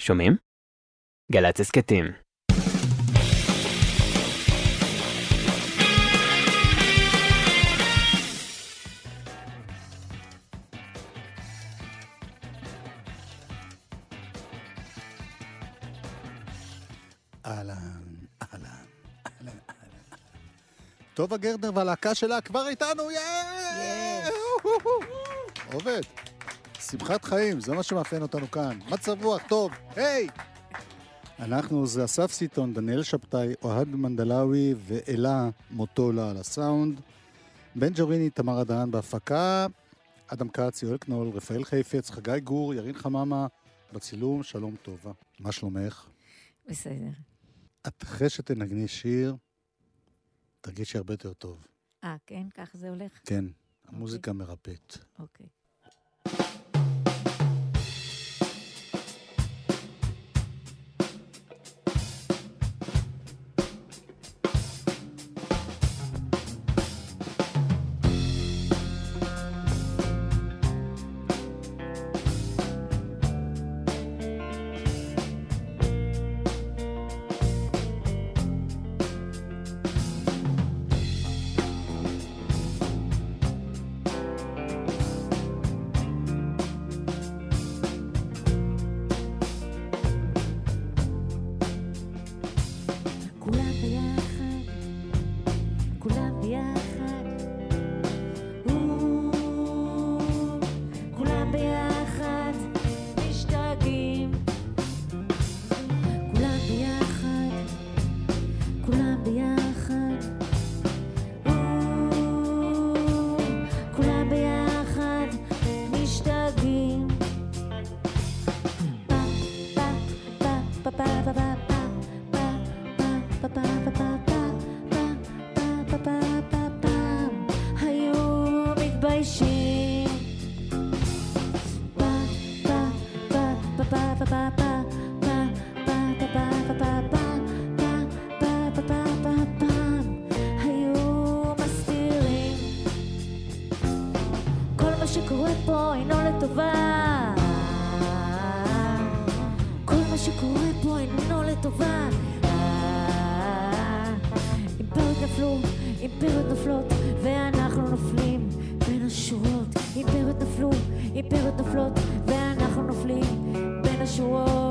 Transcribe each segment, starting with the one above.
שומעים? גל"צ הסכתים. אהלן, אהלן, אהלן, אהלן. טובה גרדנר והלהקה שלה כבר איתנו, יאה! עובד. שמחת חיים, זה מה שמאפיין אותנו כאן. מצב רוח טוב, היי! אנחנו זה אסף סיטון, דניאל שבתאי, אוהד מנדלאווי ואלה מוטולה על הסאונד. בן ג'וריני, תמר אדהן בהפקה, אדם כץ, יואל קנול, רפאל חיפץ, חגי גור, ירין חממה, בצילום, שלום טובה. מה שלומך? בסדר. את אחרי שתנגני שיר, תרגישי הרבה יותר טוב. אה, כן? כך זה הולך? כן, המוזיקה מרפאת. אוקיי. כולם מה שקורה פה אינו לטובה. כל מה שקורה פה אינו לטובה. אימפריות נפלו, אימפריות נופלות ואנחנו נופלים בין השורות. אימפריות נפלו, אימפריות נופלות ואנחנו נופלים בין השורות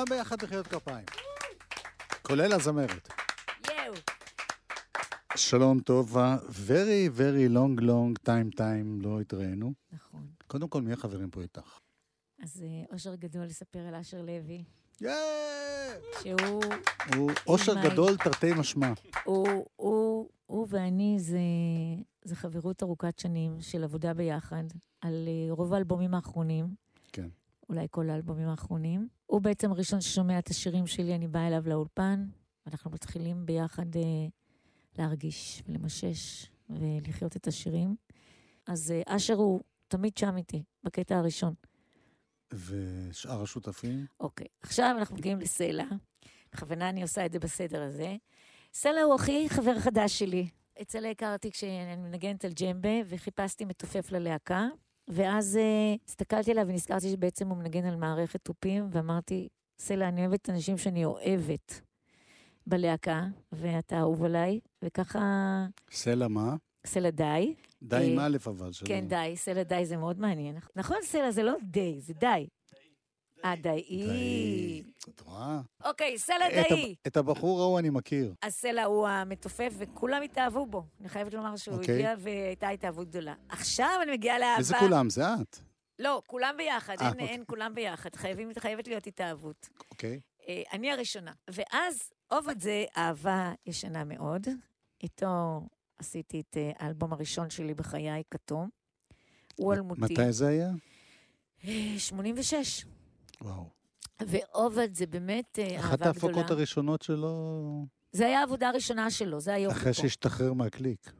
כולם ביחד מחיאות כפיים. כולל הזמרת. יואו. שלום טובה, very very long long time time לא התראינו. נכון. קודם כל, מי החברים פה איתך? אז אה, אושר גדול לספר על אשר לוי, יאה! שהוא הוא אושר. גדול תרתי משמע. הוא, הוא, הוא ואני זה, זה חברות ארוכת שנים של עבודה ביחד, על אה, רוב האלבומים האחרונים. כן. אולי כל האלבומים האחרונים. הוא בעצם הראשון ששומע את השירים שלי, אני באה אליו לאולפן, ואנחנו מתחילים ביחד אה, להרגיש ולמשש ולחיות את השירים. אז אה, אשר הוא תמיד שם איתי, בקטע הראשון. ושאר השותפים? אוקיי, עכשיו אנחנו מגיעים לסלע. בכוונה אני עושה את זה בסדר הזה. סלע הוא הכי חבר חדש שלי. את סלע הכרתי כשאני מנגנת על ג'מבה, וחיפשתי מתופף ללהקה. ואז uh, הסתכלתי עליו ונזכרתי שבעצם הוא מנגן על מערכת תופים, ואמרתי, סלע, אני אוהבת את האנשים שאני אוהבת בלהקה, ואתה אהוב עליי, וככה סלע מה? סלע די. די עם אה, א' אבל. כן, די, סלע די זה מאוד מעניין. נכון, סלע זה לא די, זה די. די. את רואה? אוקיי, סלע. ה- את הבחור ההוא אני מכיר. אז סלע הוא המתופף, וכולם התאהבו בו. אני חייבת לומר שהוא אוקיי. הגיע והייתה התאהבות גדולה. עכשיו אני מגיעה לאהבה. איזה כולם? זה את. לא, כולם ביחד, אה, אין, אוקיי. אין כולם ביחד. חייבים, חייבת להיות התאהבות. אוקיי. אה, אני הראשונה. ואז עובד זה אהבה ישנה מאוד. איתו עשיתי את אה, האלבום הראשון שלי בחיי, כתום. הוא אלמותי. מתי זה היה? אה, 86. וואו. ועובד זה באמת אה, אהבה אחת גדולה. ההפקות הראשונות שלו, זה היה העבודה הראשונה שלו, זה היופי פה. אחרי שהשתחרר מהקליק.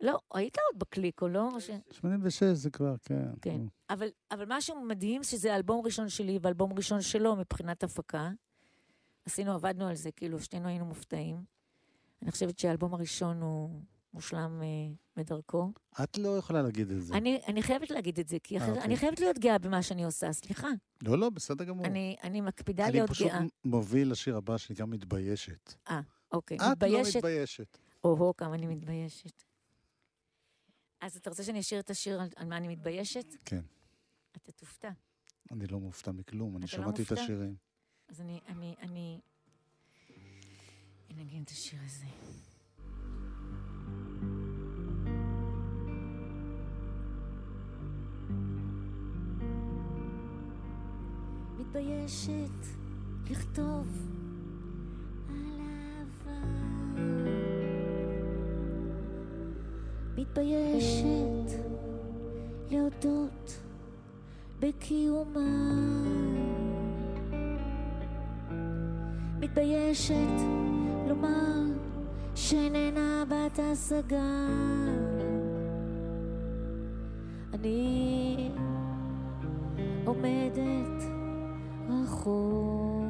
לא, היית עוד בקליק, או לא? או ש... 86 זה כבר, כן. כן. אבל, אבל משהו מדהים שזה האלבום הראשון שלי ואלבום ראשון שלו מבחינת הפקה. עשינו, עבדנו על זה, כאילו, שנינו היינו מופתעים. אני חושבת שהאלבום הראשון הוא מושלם אה, בדרכו. את לא יכולה להגיד את זה. אני, אני חייבת להגיד את זה, כי אחרת, אוקיי. אני חייבת להיות גאה במה שאני עושה, סליחה. לא, לא, בסדר גמור. אני, אני מקפידה אני להיות פשוט גאה. מוביל לשיר הבא שלי גם מתביישת. אוקיי, את לא מתביישת. מתביישת. או-הו, כמה אני מתביישת. אז אתה רוצה שאני אשיר את השיר על, על מה אני מתביישת? כן. אתה תופתע. אני לא מופתע מכלום, אני לא שמעתי את מופתע? השירים. אז אני, אני, אני... אנגן את השיר הזה. מתביישת לכתוב על אהבה. מתביישת להודות בקיומה. מתביישת לומר שאיננה בת השגה. אני עומדת רחוק.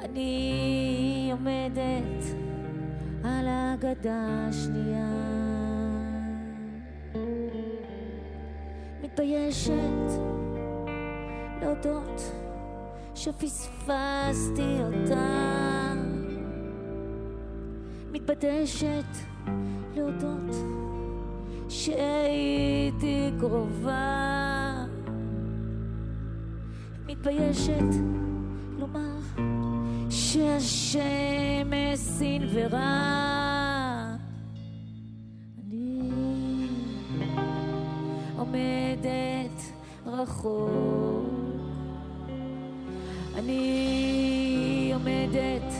אני עומדת על הגדה השנייה. מתביישת להודות שפספסתי אותה. מתבדשת להודות שהייתי קרובה. מתביישת לומר שהשמש סנוורה. אני עומדת רחוק. אני עומדת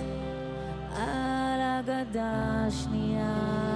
על הגדה השנייה.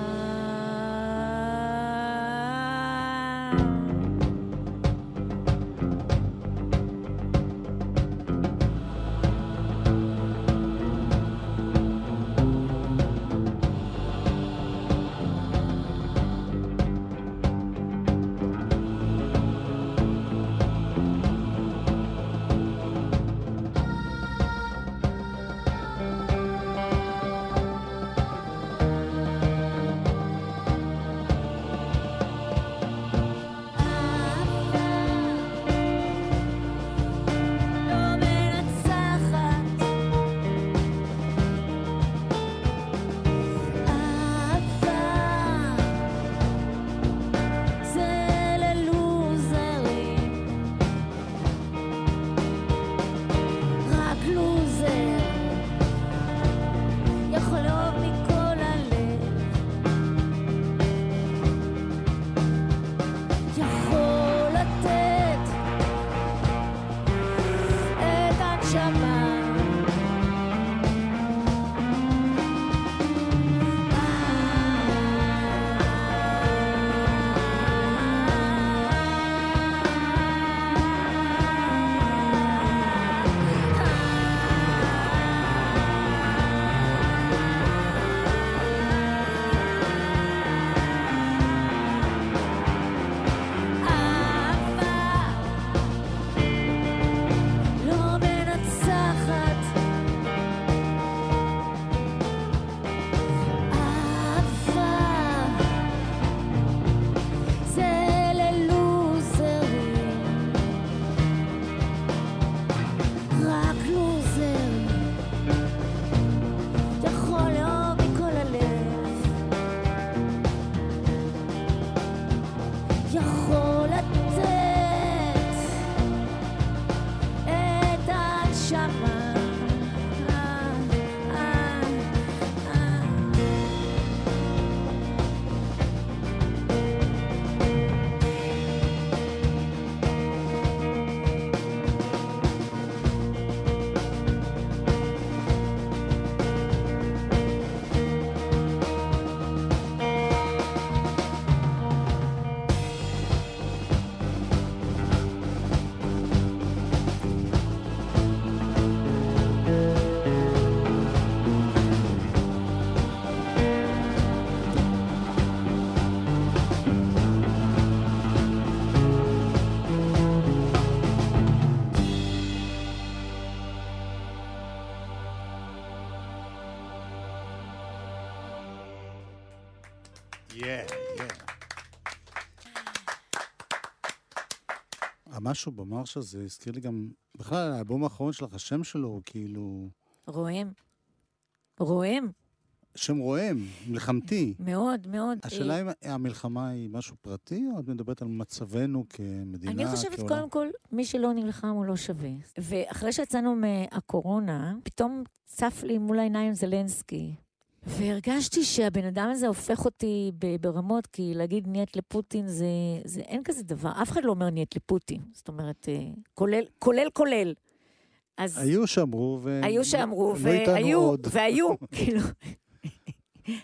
המשהו במרש הזה הזכיר לי גם, בכלל, האלבום האחרון שלך, השם שלו הוא כאילו... רואים? רואים? שם רועם, מלחמתי. מאוד, מאוד. השאלה אם המלחמה היא משהו פרטי, או את מדברת על מצבנו כמדינה, אני חושבת, כעולם? קודם כל, מי שלא נלחם הוא לא שווה. ואחרי שיצאנו מהקורונה, פתאום צף לי מול העיניים זלנסקי. והרגשתי שהבן אדם הזה הופך אותי ברמות, כי להגיד нет לפוטין זה, זה... אין כזה דבר. אף אחד לא אומר нет לפוטין. זאת אומרת, אה, כולל, כולל, כולל. אז... היו שאמרו, ו... היו שאמרו, לא איתנו והיו, עוד. והיו, כאילו,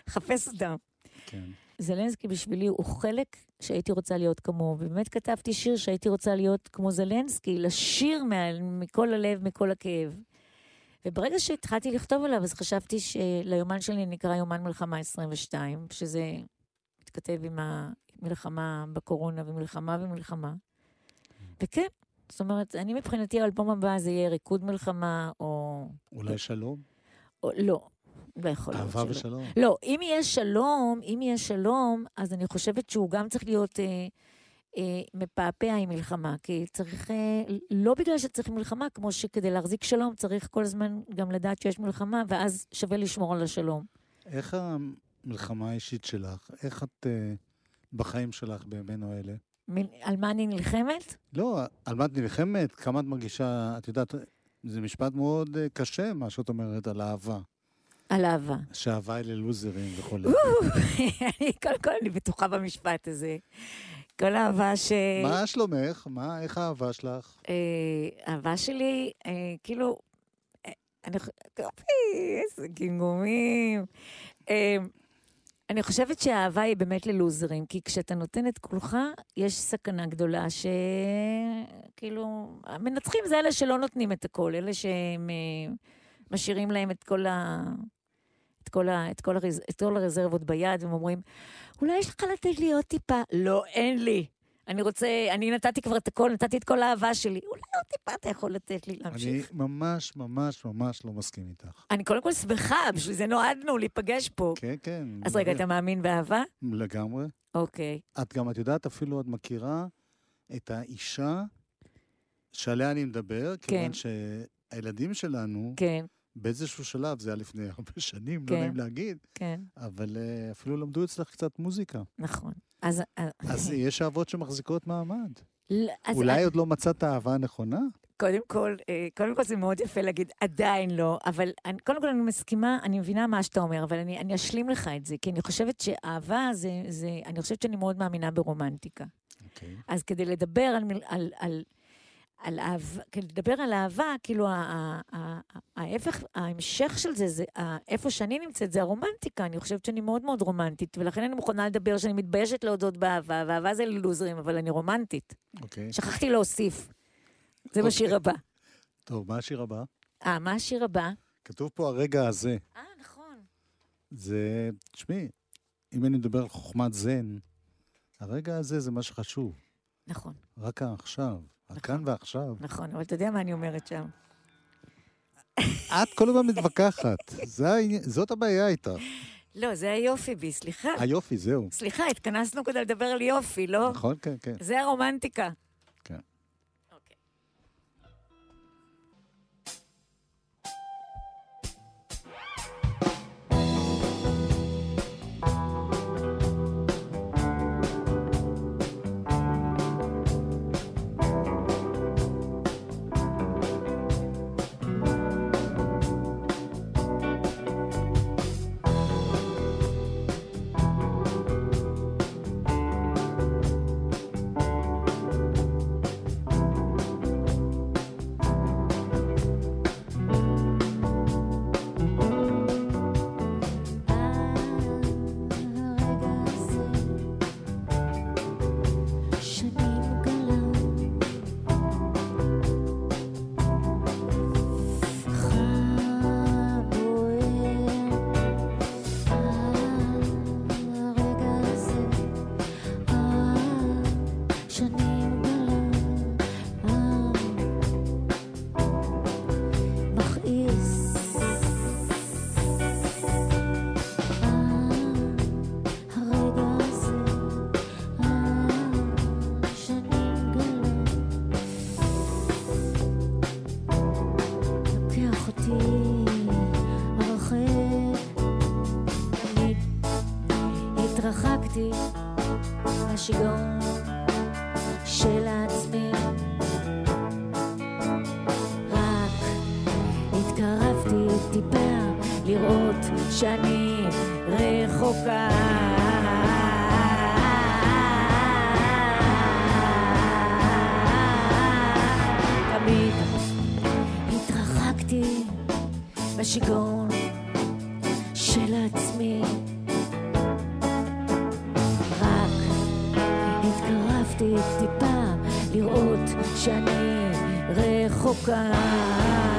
חפש אותם. כן. זלנסקי בשבילי הוא חלק שהייתי רוצה להיות כמוהו, ובאמת כתבתי שיר שהייתי רוצה להיות כמו זלנסקי, לשיר מה, מכל הלב, מכל הכאב. וברגע שהתחלתי לכתוב עליו, אז חשבתי שליומן שלי נקרא יומן מלחמה 22, שזה מתכתב עם המלחמה בקורונה ומלחמה ומלחמה. וכן, זאת אומרת, אני מבחינתי האלבום הבא זה יהיה ריקוד מלחמה, או... אולי שלום? או לא, לא יכול להיות אהבה. ושלום. לא, אם יהיה שלום, אם יהיה שלום, אז אני חושבת שהוא גם צריך להיות אה, מפעפע עם מלחמה. כי צריך, אה, לא בגלל שצריך מלחמה, כמו שכדי להחזיק שלום צריך כל הזמן גם לדעת שיש מלחמה, ואז שווה לשמור על השלום. איך המלחמה האישית שלך, איך את אה, בחיים שלך בימינו אלה? מ- על מה אני נלחמת? לא, על מה את נלחמת? כמה את מרגישה, את יודעת, זה משפט מאוד אה, קשה, מה שאת אומרת על אהבה. על אהבה. שאהבה היא ללוזרים וכו'. אני, קודם כל, אני בטוחה במשפט הזה. כל אהבה ש... מה שלומך? מה, איך האהבה שלך? אה, אהבה שלי, אה, כאילו, אה, אני חושבת, איזה גינגומים. אני חושבת שהאהבה היא באמת ללוזרים, כי כשאתה נותן את כולך, יש סכנה גדולה שכאילו, המנצחים זה אלה שלא נותנים את הכל, אלה שהם משאירים להם את כל ה... את כל, ה, את, כל הרז, את כל הרזרבות ביד, והם אומרים, אולי יש לך לתת לי עוד טיפה. לא, אין לי. אני רוצה, אני נתתי כבר את הכל, נתתי את כל האהבה שלי. אולי עוד טיפה אתה יכול לתת לי אני להמשיך. ממש ממש ממש לא מסכים איתך. אני קודם כל שמחה, בשביל זה נועדנו להיפגש פה. כן, כן. אז רגע, אתה מאמין באהבה? לגמרי. אוקיי. את גם, את יודעת, אפילו את מכירה את האישה שעליה אני מדבר, כיוון שהילדים שלנו, כן, באיזשהו שלב, זה היה לפני הרבה שנים, כן. לא נעים להגיד, כן, אבל אה, אפילו למדו אצלך קצת מוזיקה. נכון. אז... אז יש אהבות שמחזיקות מעמד. לא, אולי עוד לא מצאת האהבה הנכונה? קודם כל, אה, קודם כל זה מאוד יפה להגיד, עדיין לא, אבל אני, קודם כל אני מסכימה, אני מבינה מה שאתה אומר, אבל אני, אני אשלים לך את זה, כי אני חושבת שאהבה זה, זה, אני חושבת שאני מאוד מאמינה ברומנטיקה. אוקיי. אז כדי לדבר על, מיל- על, על, על אהבה, כאילו, לדבר על אהבה, כאילו, ההפך, ההמשך של זה, זה איפה שאני נמצאת, זה הרומנטיקה. אני חושבת שאני מאוד מאוד רומנטית, ולכן אני מוכנה לדבר שאני מתביישת להודות באהבה, ואהבה זה ללוזרים, אבל אני רומנטית. אוקיי. שכחתי להוסיף. זה אוקיי. בשיר הבא. טוב, מה השיר הבא? אה, מה השיר הבא? כתוב פה הרגע הזה. אה, נכון. זה, תשמעי, אם אני מדבר על חוכמת זן, הרגע הזה זה מה שחשוב. נכון, רק העכשיו, הכאן ועכשיו. נכון, אבל אתה יודע מה אני אומרת שם. את כל הזמן מתווכחת, זאת הבעיה איתך. לא, זה היופי בי, סליחה. היופי, זהו. סליחה, התכנסנו כדי לדבר על יופי, לא? נכון? כן, כן. זה הרומנטיקה. שאני רחוקה. תמיד התרחקתי בשיגעון של עצמי. רק התקרבתי טיפה לראות שאני רחוקה.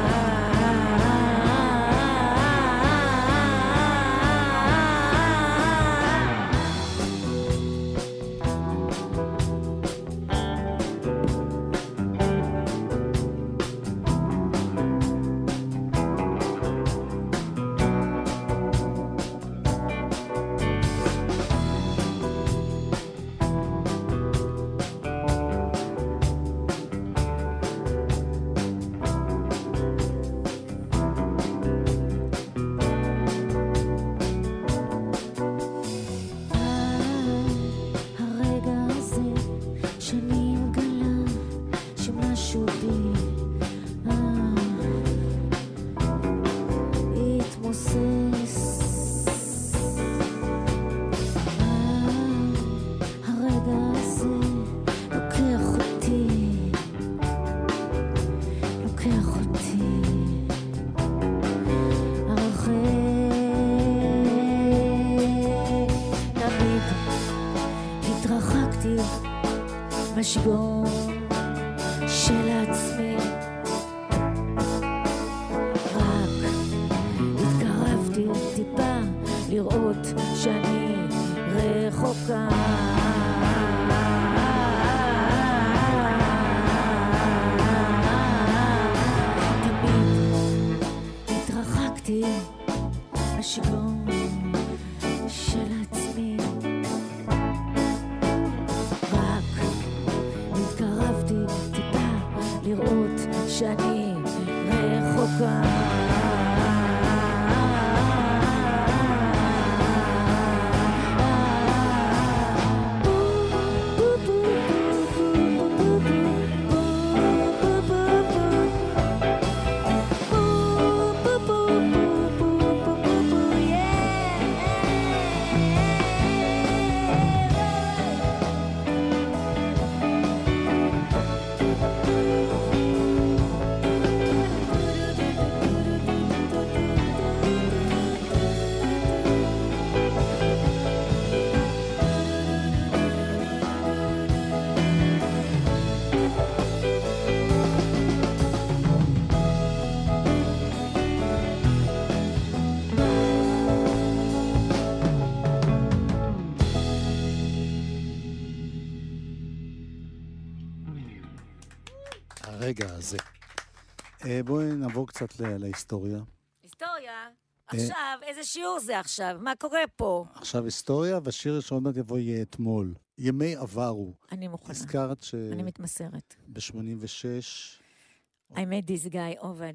בואי נעבור קצת להיסטוריה. היסטוריה? עכשיו, איזה שיעור זה עכשיו? מה קורה פה? עכשיו היסטוריה, והשיר שעוד מעט יבוא יהיה אתמול. ימי עברו. אני מוכנה. הזכרת אני מתמסרת. שב-86, I made this guy עובד.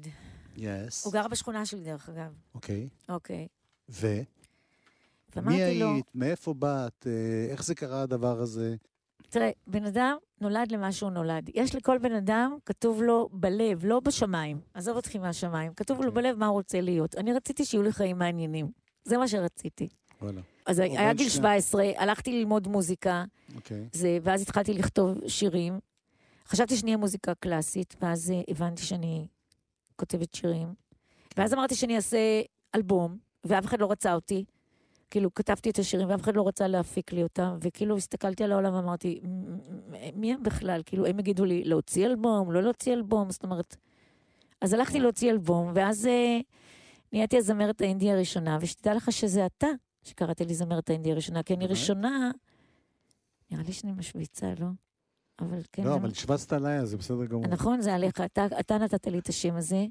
יס, הוא גר בשכונה שלי, דרך אגב. אוקיי. אוקיי. ו? מי ואמרתי לו, היית? מאיפה באת? אה, איך זה קרה הדבר הזה? תראה, בן אדם נולד למה שהוא נולד. יש לכל בן אדם, כתוב לו בלב, לא בשמיים. עזוב אותך מהשמיים. כתוב לו כן. בלב מה הוא רוצה להיות. אני רציתי שיהיו לי חיים מעניינים. זה מה שרציתי. וואלה, אז היה גיל שנייה. 17, הלכתי ללמוד מוזיקה, אוקיי. זה, ואז התחלתי לכתוב שירים. חשבתי שנהיה מוזיקה קלאסית, ואז אה, הבנתי שאני כותבת שירים. ואז אמרתי שאני אעשה אלבום, ואף אחד לא רצה אותי. כאילו, כתבתי את השירים, ואף אחד לא רצה להפיק לי אותם, וכאילו הסתכלתי על העולם ואמרתי, "מ- מ- מי הם בכלל? כאילו, הם יגידו לי, להוציא אלבום, לא להוציא אלבום, זאת אומרת... אז הלכתי להוציא אלבום, ואז אה, נהייתי הזמרת האינדי הראשונה, ושתדע לך שזה אתה שקראת לי זמרת האינדי הראשונה, כי אני? ראשונה... נראה לי שאני משוויצה, לא? אבל כן. לא, למה? אבל השווצת עליי, אז זה בסדר גמור. נכון, זה עליך, אתה, אתה נתת לי את השם הזה.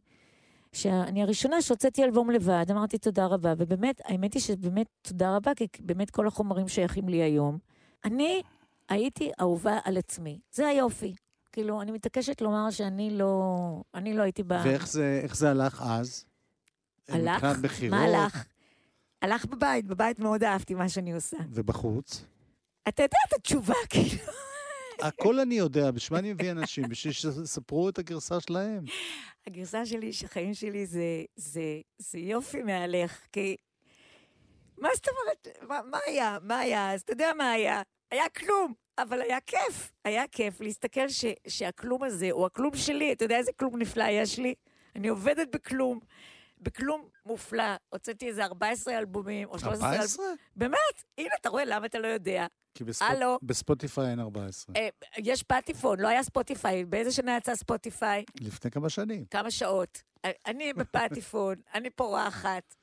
שאני הראשונה שהוצאתי אלבום לבד, אמרתי תודה רבה, ובאמת, האמת היא שבאמת תודה רבה, כי באמת כל החומרים שייכים לי היום. אני הייתי אהובה על עצמי, זה היופי. כאילו, אני מתעקשת לומר שאני לא, אני לא הייתי ב... ואיך זה, זה הלך אז? הלך? מבחינת בחירות מה הלך? הלך בבית, בבית מאוד אהבתי מה שאני עושה. ובחוץ? אתה יודע את התשובה, כאילו. הכל אני יודע, בשביל מה אני מביא אנשים? בשביל שיספרו את הגרסה שלהם. הגרסה שלי, שהחיים שלי זה, זה, זה יופי מהלך, כי... מה זאת אומרת? מה, מה היה? מה היה? אז אתה יודע מה היה? היה כלום, אבל היה כיף. היה כיף להסתכל ש, שהכלום הזה הוא הכלום שלי. אתה יודע איזה כלום נפלא יש לי? אני עובדת בכלום. בכלום מופלא. הוצאתי איזה 14 אלבומים, או 13 אלבומים. 14? באמת? הנה, אתה רואה למה אתה לא יודע. כי בספוט- הלו? בספוטיפיי אין 14. אה, יש פטיפון, לא היה ספוטיפיי. באיזה שנה יצא ספוטיפיי? לפני כמה שנים. כמה שעות. אני בפטיפון, אני פורחת.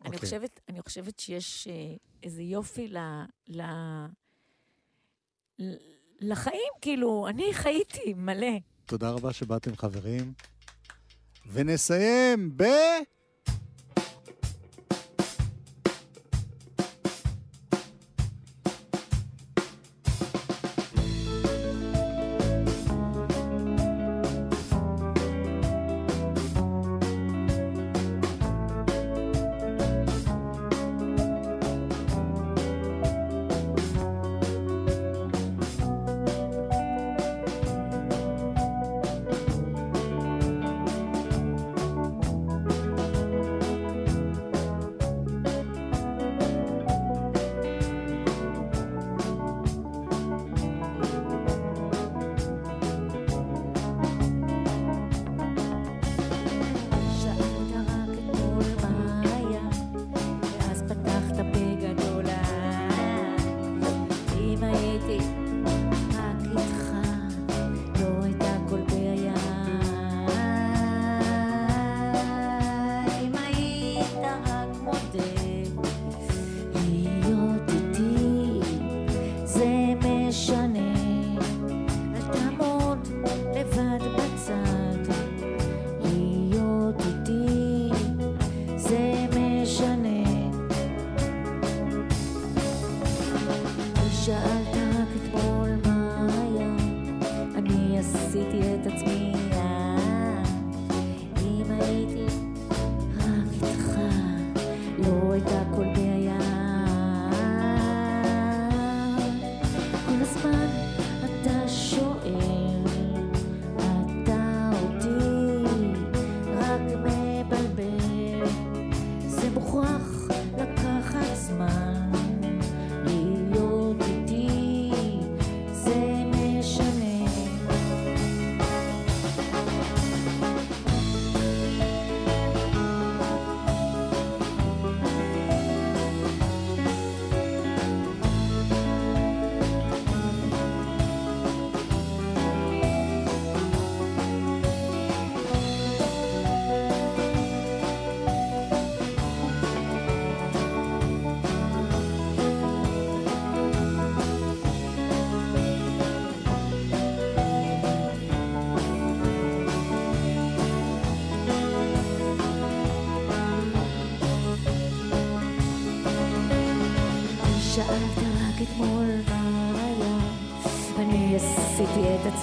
אני אוקיי. חושבת, אני חושבת שיש אה, איזה יופי ל, ל, ל, לחיים, כאילו, אני חייתי מלא. תודה רבה שבאתם, חברים. ונסיים ב...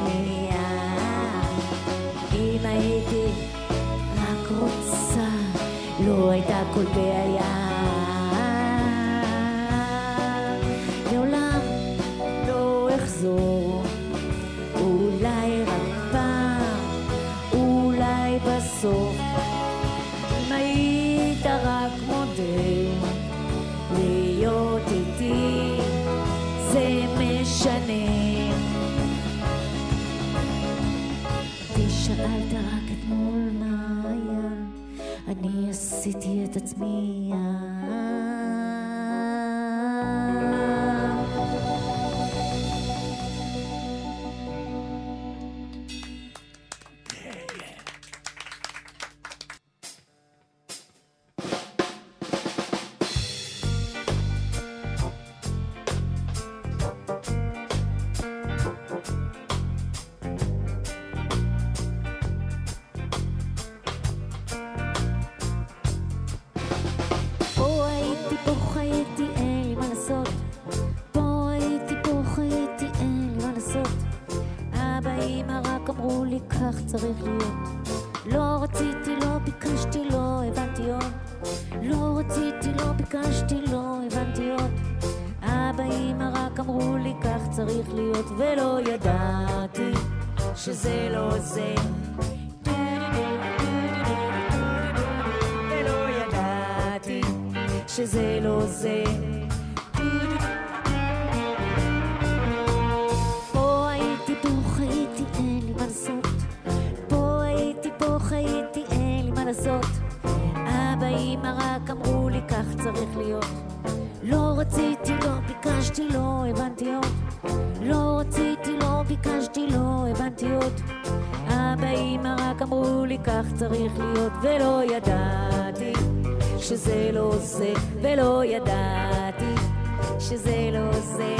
Mia, i maitekin la kotxa luaita kolpea ja שזה לא זה, ולא ידעתי שזה לא זה.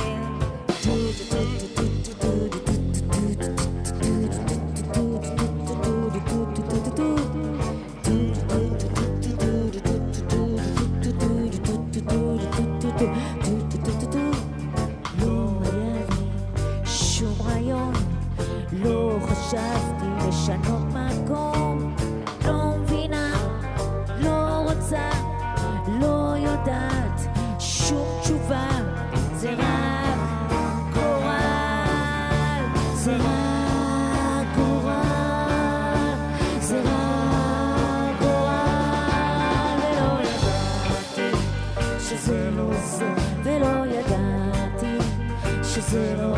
לא חשבתי לשנות Yeah.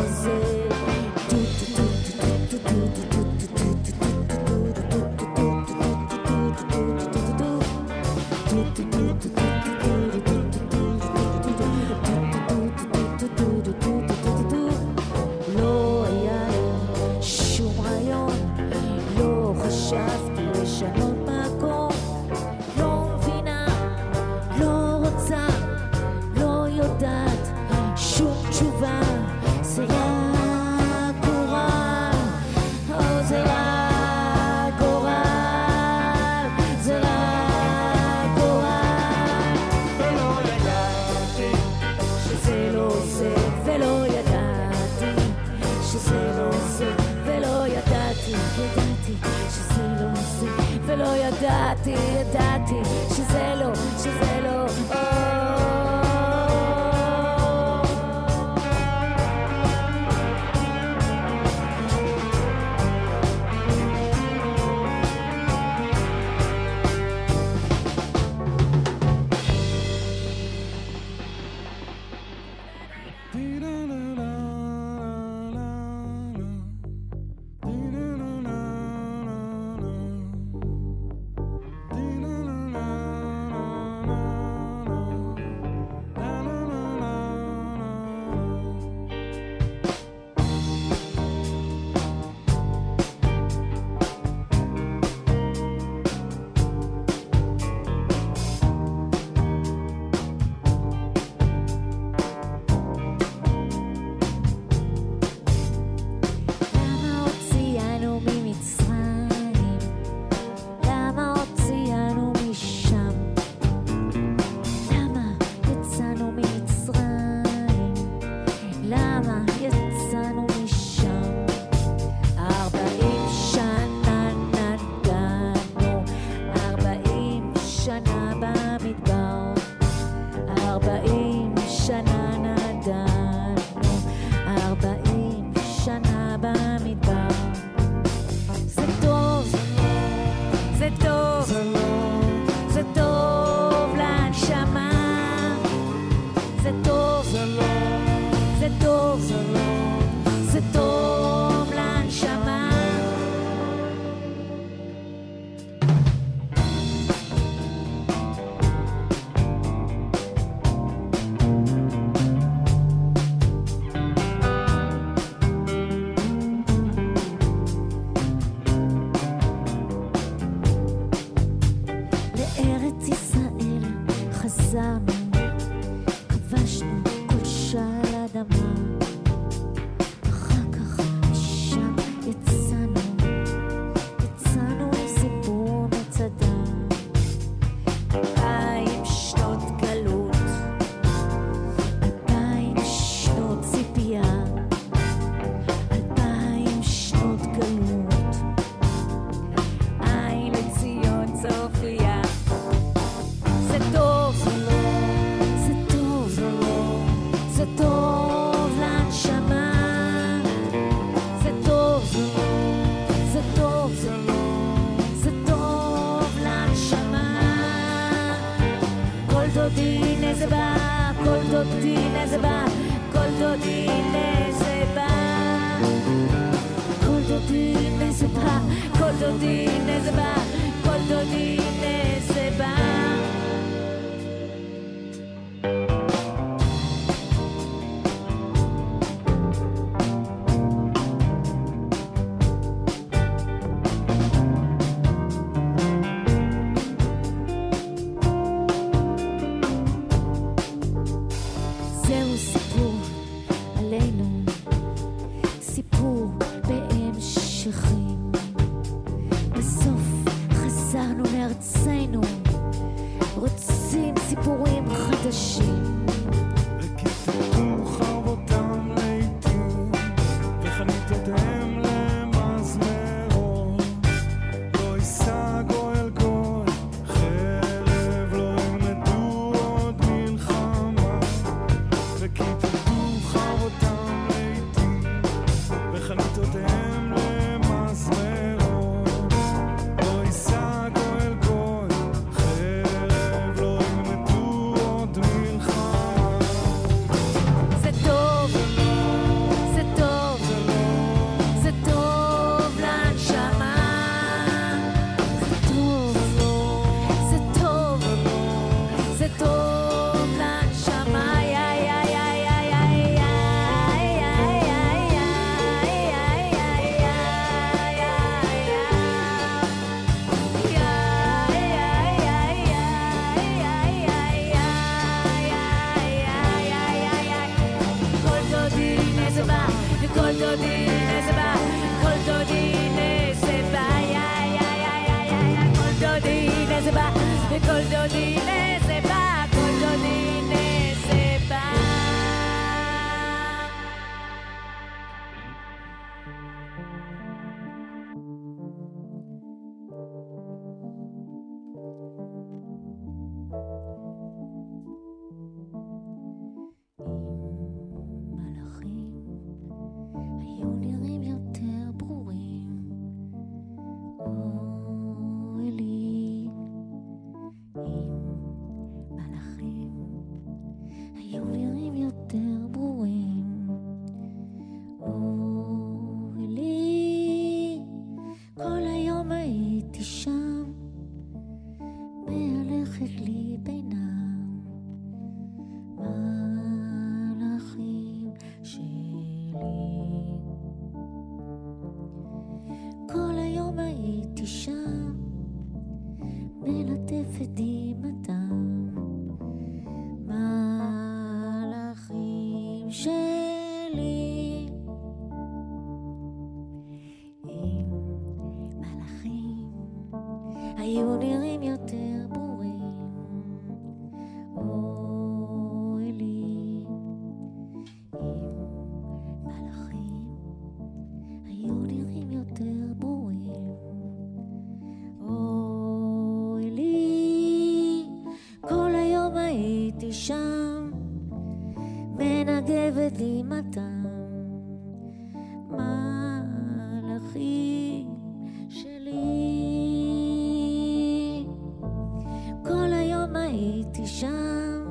הייתי שם,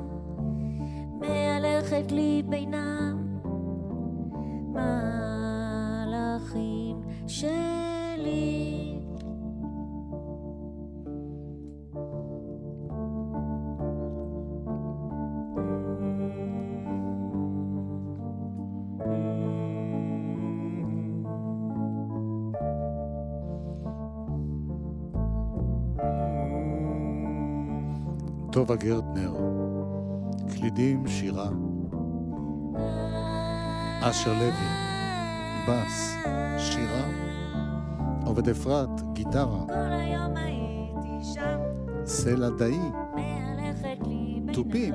מהלכת לי בינם. מלאכים שלי. טובה גרטנר, קלידים, שירה, אשר לוי, בס, שירה, עובד אפרת, גיטרה, סלע דאי, תופים.